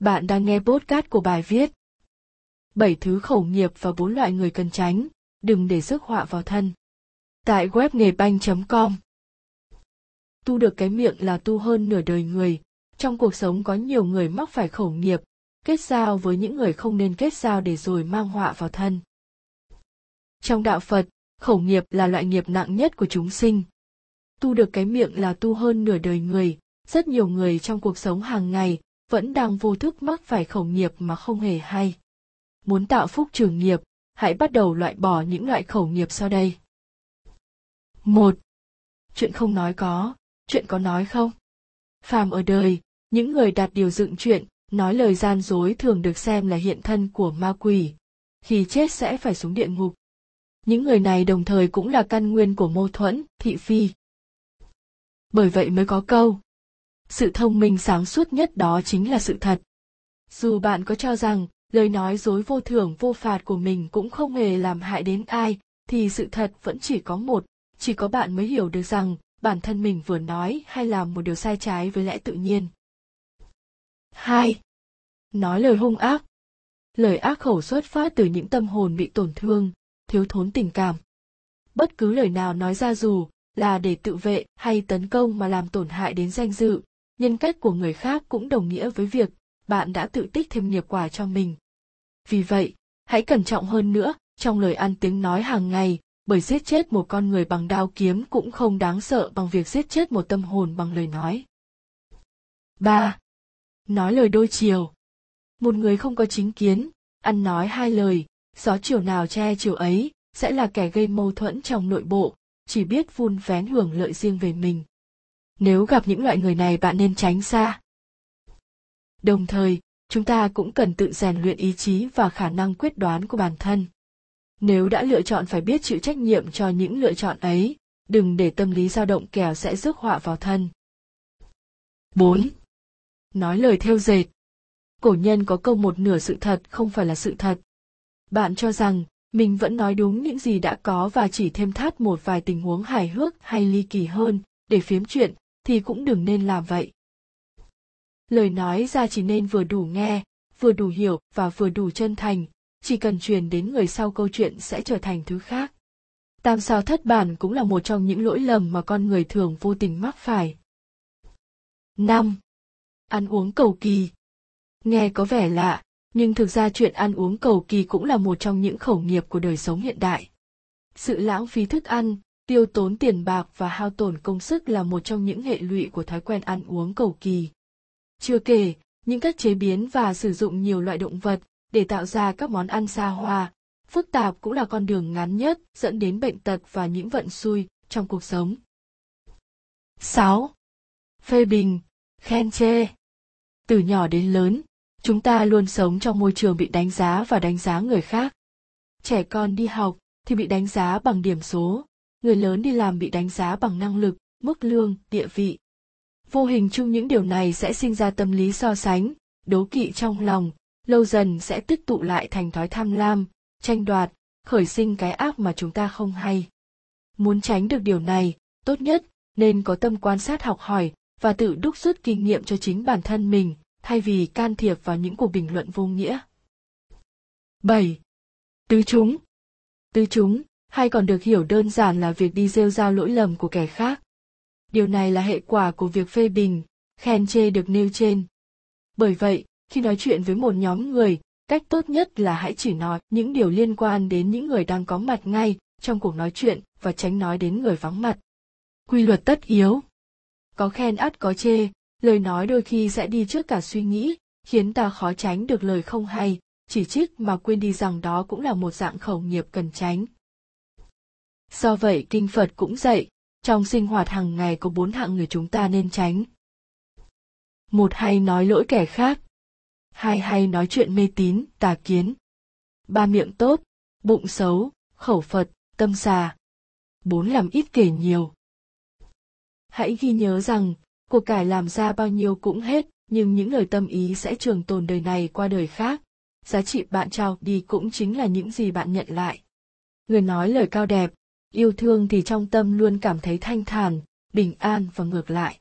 Bạn đang nghe podcast của bài viết bảy thứ khẩu nghiệp và bốn loại người cần tránh, đừng để rước họa vào thân. Tại web nghề banh.com Tu được cái miệng là tu hơn nửa đời người. Trong cuộc sống có nhiều người mắc phải khẩu nghiệp, kết giao với những người không nên kết giao để rồi mang họa vào thân. Trong đạo Phật, khẩu nghiệp là loại nghiệp nặng nhất của chúng sinh. Tu được cái miệng là tu hơn nửa đời người, rất nhiều người trong cuộc sống hàng ngày vẫn đang vô thức mắc phải khẩu nghiệp mà không hề hay. Muốn tạo phúc trường nghiệp, hãy bắt đầu loại bỏ những loại khẩu nghiệp sau đây. Một, Chuyện không nói có, chuyện có nói không? Phàm ở đời, những người đạt điều dựng chuyện, nói lời gian dối thường được xem là hiện thân của ma quỷ. Khi chết sẽ phải xuống địa ngục. Những người này đồng thời cũng là căn nguyên của mâu thuẫn, thị phi. Bởi vậy mới có câu, sự thông minh sáng suốt nhất đó chính là sự thật. Dù bạn có cho rằng, lời nói dối vô thưởng, vô phạt của mình cũng không hề làm hại đến ai, thì sự thật vẫn chỉ có một, chỉ có bạn mới hiểu được rằng, bản thân mình vừa nói hay làm một điều sai trái với lẽ tự nhiên. Hai. Nói lời hung ác. Lời ác khẩu xuất phát từ những tâm hồn bị tổn thương, thiếu thốn tình cảm. Bất cứ lời nào nói ra dù là để tự vệ hay tấn công mà làm tổn hại đến danh dự nhân cách của người khác cũng đồng nghĩa với việc bạn đã tự tích thêm nghiệp quả cho mình. Vì vậy hãy cẩn trọng hơn nữa trong lời ăn tiếng nói hàng ngày bởi giết chết một con người bằng đao kiếm cũng không đáng sợ bằng việc giết chết một tâm hồn bằng lời nói. 3. Nói lời đôi chiều. Một người không có chính kiến, ăn nói hai lời, gió chiều nào che chiều ấy, sẽ là kẻ gây mâu thuẫn trong nội bộ, chỉ biết vun vén hưởng lợi riêng về mình nếu gặp những loại người này bạn nên tránh xa đồng thời, chúng ta cũng cần tự rèn luyện ý chí và khả năng quyết đoán của bản thân nếu đã lựa chọn phải biết chịu trách nhiệm cho những lựa chọn ấy, đừng để tâm lý dao động kẻo sẽ rước họa vào thân 4. Nói lời theo dệt Cổ nhân có câu một nửa sự thật không phải là sự thật. Bạn cho rằng, mình vẫn nói đúng những gì đã có và chỉ thêm thắt một vài tình huống hài hước hay ly kỳ hơn để phiếm chuyện thì cũng đừng nên làm vậy. Lời nói ra chỉ nên vừa đủ nghe, vừa đủ hiểu và vừa đủ chân thành, chỉ cần truyền đến người sau câu chuyện sẽ trở thành thứ khác. Tam sao thất bản cũng là một trong những lỗi lầm mà con người thường vô tình mắc phải. Năm, ăn uống cầu kỳ. Nghe có vẻ lạ, nhưng thực ra chuyện ăn uống cầu kỳ cũng là một trong những khẩu nghiệp của đời sống hiện đại. Sự lãng phí thức ăn tiêu tốn tiền bạc và hao tổn công sức là một trong những hệ lụy của thói quen ăn uống cầu kỳ. Chưa kể, những cách chế biến và sử dụng nhiều loại động vật để tạo ra các món ăn xa hoa, phức tạp cũng là con đường ngắn nhất dẫn đến bệnh tật và những vận xui trong cuộc sống. 6. Phê bình, khen chê. Từ nhỏ đến lớn, chúng ta luôn sống trong môi trường bị đánh giá và đánh giá người khác. Trẻ con đi học thì bị đánh giá bằng điểm số, người lớn đi làm bị đánh giá bằng năng lực, mức lương, địa vị. Vô hình chung những điều này sẽ sinh ra tâm lý so sánh, đố kỵ trong lòng, lâu dần sẽ tích tụ lại thành thói tham lam, tranh đoạt, khởi sinh cái ác mà chúng ta không hay. Muốn tránh được điều này, tốt nhất nên có tâm quan sát học hỏi và tự đúc rút kinh nghiệm cho chính bản thân mình, thay vì can thiệp vào những cuộc bình luận vô nghĩa. 7. Tứ chúng. Tứ chúng hay còn được hiểu đơn giản là việc đi rêu rao lỗi lầm của kẻ khác. Điều này là hệ quả của việc phê bình, khen chê được nêu trên. Bởi vậy, khi nói chuyện với một nhóm người, cách tốt nhất là hãy chỉ nói những điều liên quan đến những người đang có mặt ngay trong cuộc nói chuyện và tránh nói đến người vắng mặt. Quy luật tất yếu. Có khen ắt có chê, lời nói đôi khi sẽ đi trước cả suy nghĩ, khiến ta khó tránh được lời không hay, chỉ trích mà quên đi rằng đó cũng là một dạng khẩu nghiệp cần tránh. Do vậy kinh Phật cũng dạy, trong sinh hoạt hàng ngày có bốn hạng người chúng ta nên tránh. Một hay nói lỗi kẻ khác. Hai hay nói chuyện mê tín, tà kiến. Ba miệng tốt, bụng xấu, khẩu Phật, tâm xà. Bốn làm ít kể nhiều. Hãy ghi nhớ rằng, cuộc cải làm ra bao nhiêu cũng hết, nhưng những lời tâm ý sẽ trường tồn đời này qua đời khác. Giá trị bạn trao đi cũng chính là những gì bạn nhận lại. Người nói lời cao đẹp, yêu thương thì trong tâm luôn cảm thấy thanh thản, bình an và ngược lại.